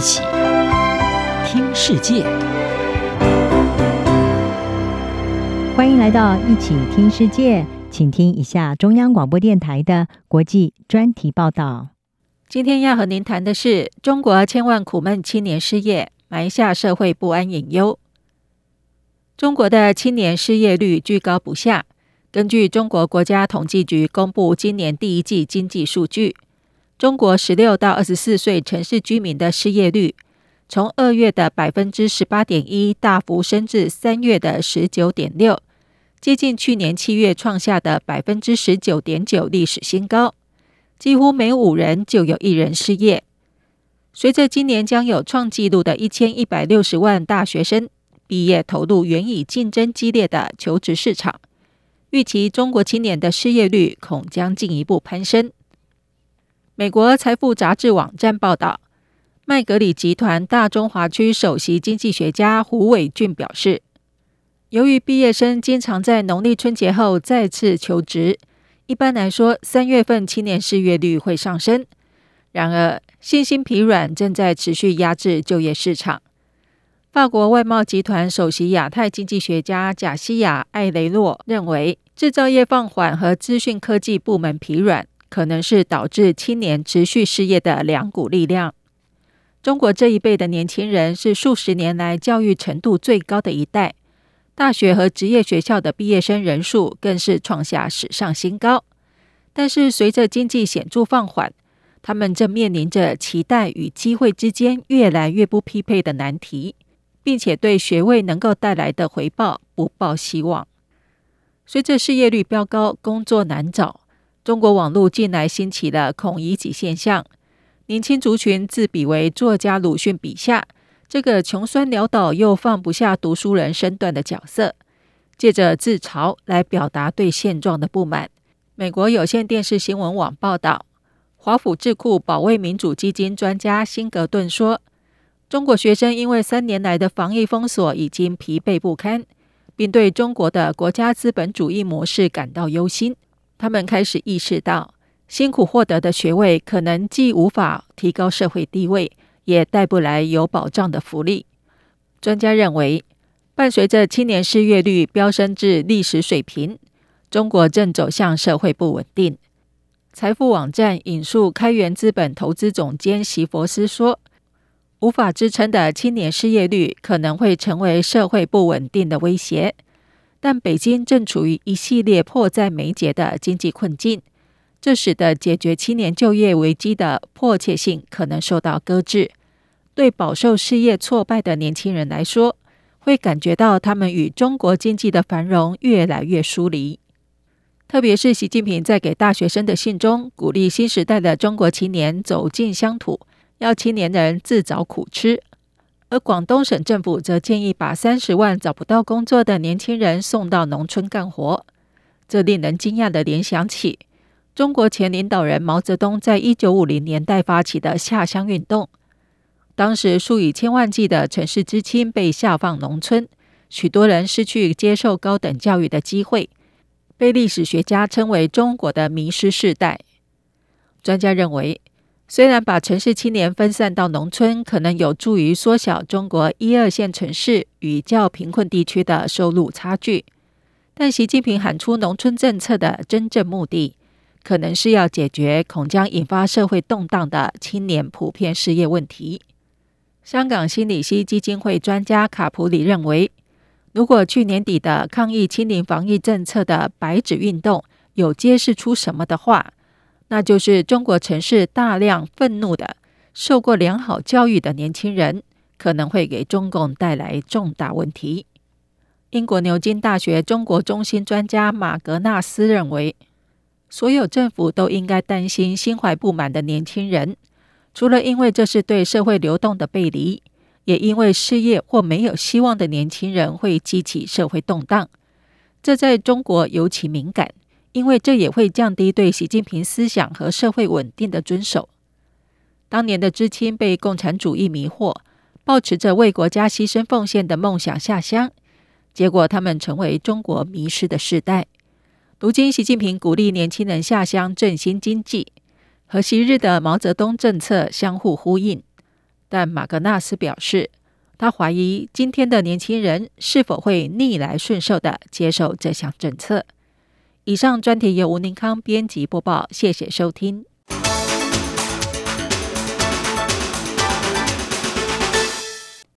起听世界，欢迎来到一起听世界，请听一下中央广播电台的国际专题报道。今天要和您谈的是中国千万苦闷青年失业，埋下社会不安隐忧。中国的青年失业率居高不下。根据中国国家统计局公布今年第一季经济数据，中国十六到二十四岁城市居民的失业率，从二月的百分之十八点一大幅升至三月的十九点六，接近去年七月创下的百分之十九点九历史新高，几乎每五人就有一人失业。随着今年将有创纪录的一千一百六十万大学生毕业投入原已竞争激烈的求职市场。预期中国青年的失业率恐将进一步攀升。美国财富杂志网站报道，麦格里集团大中华区首席经济学家胡伟俊表示，由于毕业生经常在农历春节后再次求职，一般来说，三月份青年失业率会上升。然而，信心疲软正在持续压制就业市场。法国外贸集团首席亚太经济学家贾西亚·艾雷洛认为，制造业放缓和资讯科技部门疲软可能是导致青年持续失业的两股力量。中国这一辈的年轻人是数十年来教育程度最高的一代，大学和职业学校的毕业生人数更是创下史上新高。但是，随着经济显著放缓，他们正面临着期待与机会之间越来越不匹配的难题。并且对学位能够带来的回报不抱希望。随着失业率飙高，工作难找，中国网络近来兴起了“孔乙己”现象。年轻族群自比为作家鲁迅笔下这个穷酸潦倒又放不下读书人身段的角色，借着自嘲来表达对现状的不满。美国有线电视新闻网报道，华府智库保卫民主基金专家辛格顿说。中国学生因为三年来的防疫封锁已经疲惫不堪，并对中国的国家资本主义模式感到忧心。他们开始意识到，辛苦获得的学位可能既无法提高社会地位，也带不来有保障的福利。专家认为，伴随着青年失业率飙升至历史水平，中国正走向社会不稳定。财富网站引述开源资本投资总监席佛斯说。无法支撑的青年失业率可能会成为社会不稳定的威胁，但北京正处于一系列迫在眉睫的经济困境，这使得解决青年就业危机的迫切性可能受到搁置。对饱受失业挫败的年轻人来说，会感觉到他们与中国经济的繁荣越来越疏离。特别是习近平在给大学生的信中，鼓励新时代的中国青年走进乡土。要青年人自找苦吃，而广东省政府则建议把三十万找不到工作的年轻人送到农村干活。这令人惊讶的联想起中国前领导人毛泽东在一九五零年代发起的下乡运动。当时数以千万计的城市知青被下放农村，许多人失去接受高等教育的机会，被历史学家称为中国的迷失世代。专家认为。虽然把城市青年分散到农村，可能有助于缩小中国一二线城市与较贫困地区的收入差距，但习近平喊出农村政策的真正目的，可能是要解决恐将引发社会动荡的青年普遍失业问题。香港心理系基金会专家卡普里认为，如果去年底的抗议清零防疫政策的白纸运动有揭示出什么的话，那就是中国城市大量愤怒的、受过良好教育的年轻人，可能会给中共带来重大问题。英国牛津大学中国中心专家马格纳斯认为，所有政府都应该担心心怀不满的年轻人，除了因为这是对社会流动的背离，也因为失业或没有希望的年轻人会激起社会动荡，这在中国尤其敏感。因为这也会降低对习近平思想和社会稳定的遵守。当年的知青被共产主义迷惑，抱持着为国家牺牲奉献的梦想下乡，结果他们成为中国迷失的世代。如今，习近平鼓励年轻人下乡振兴经济，和昔日的毛泽东政策相互呼应。但马格纳斯表示，他怀疑今天的年轻人是否会逆来顺受地接受这项政策。以上专题由吴宁康编辑播报，谢谢收听。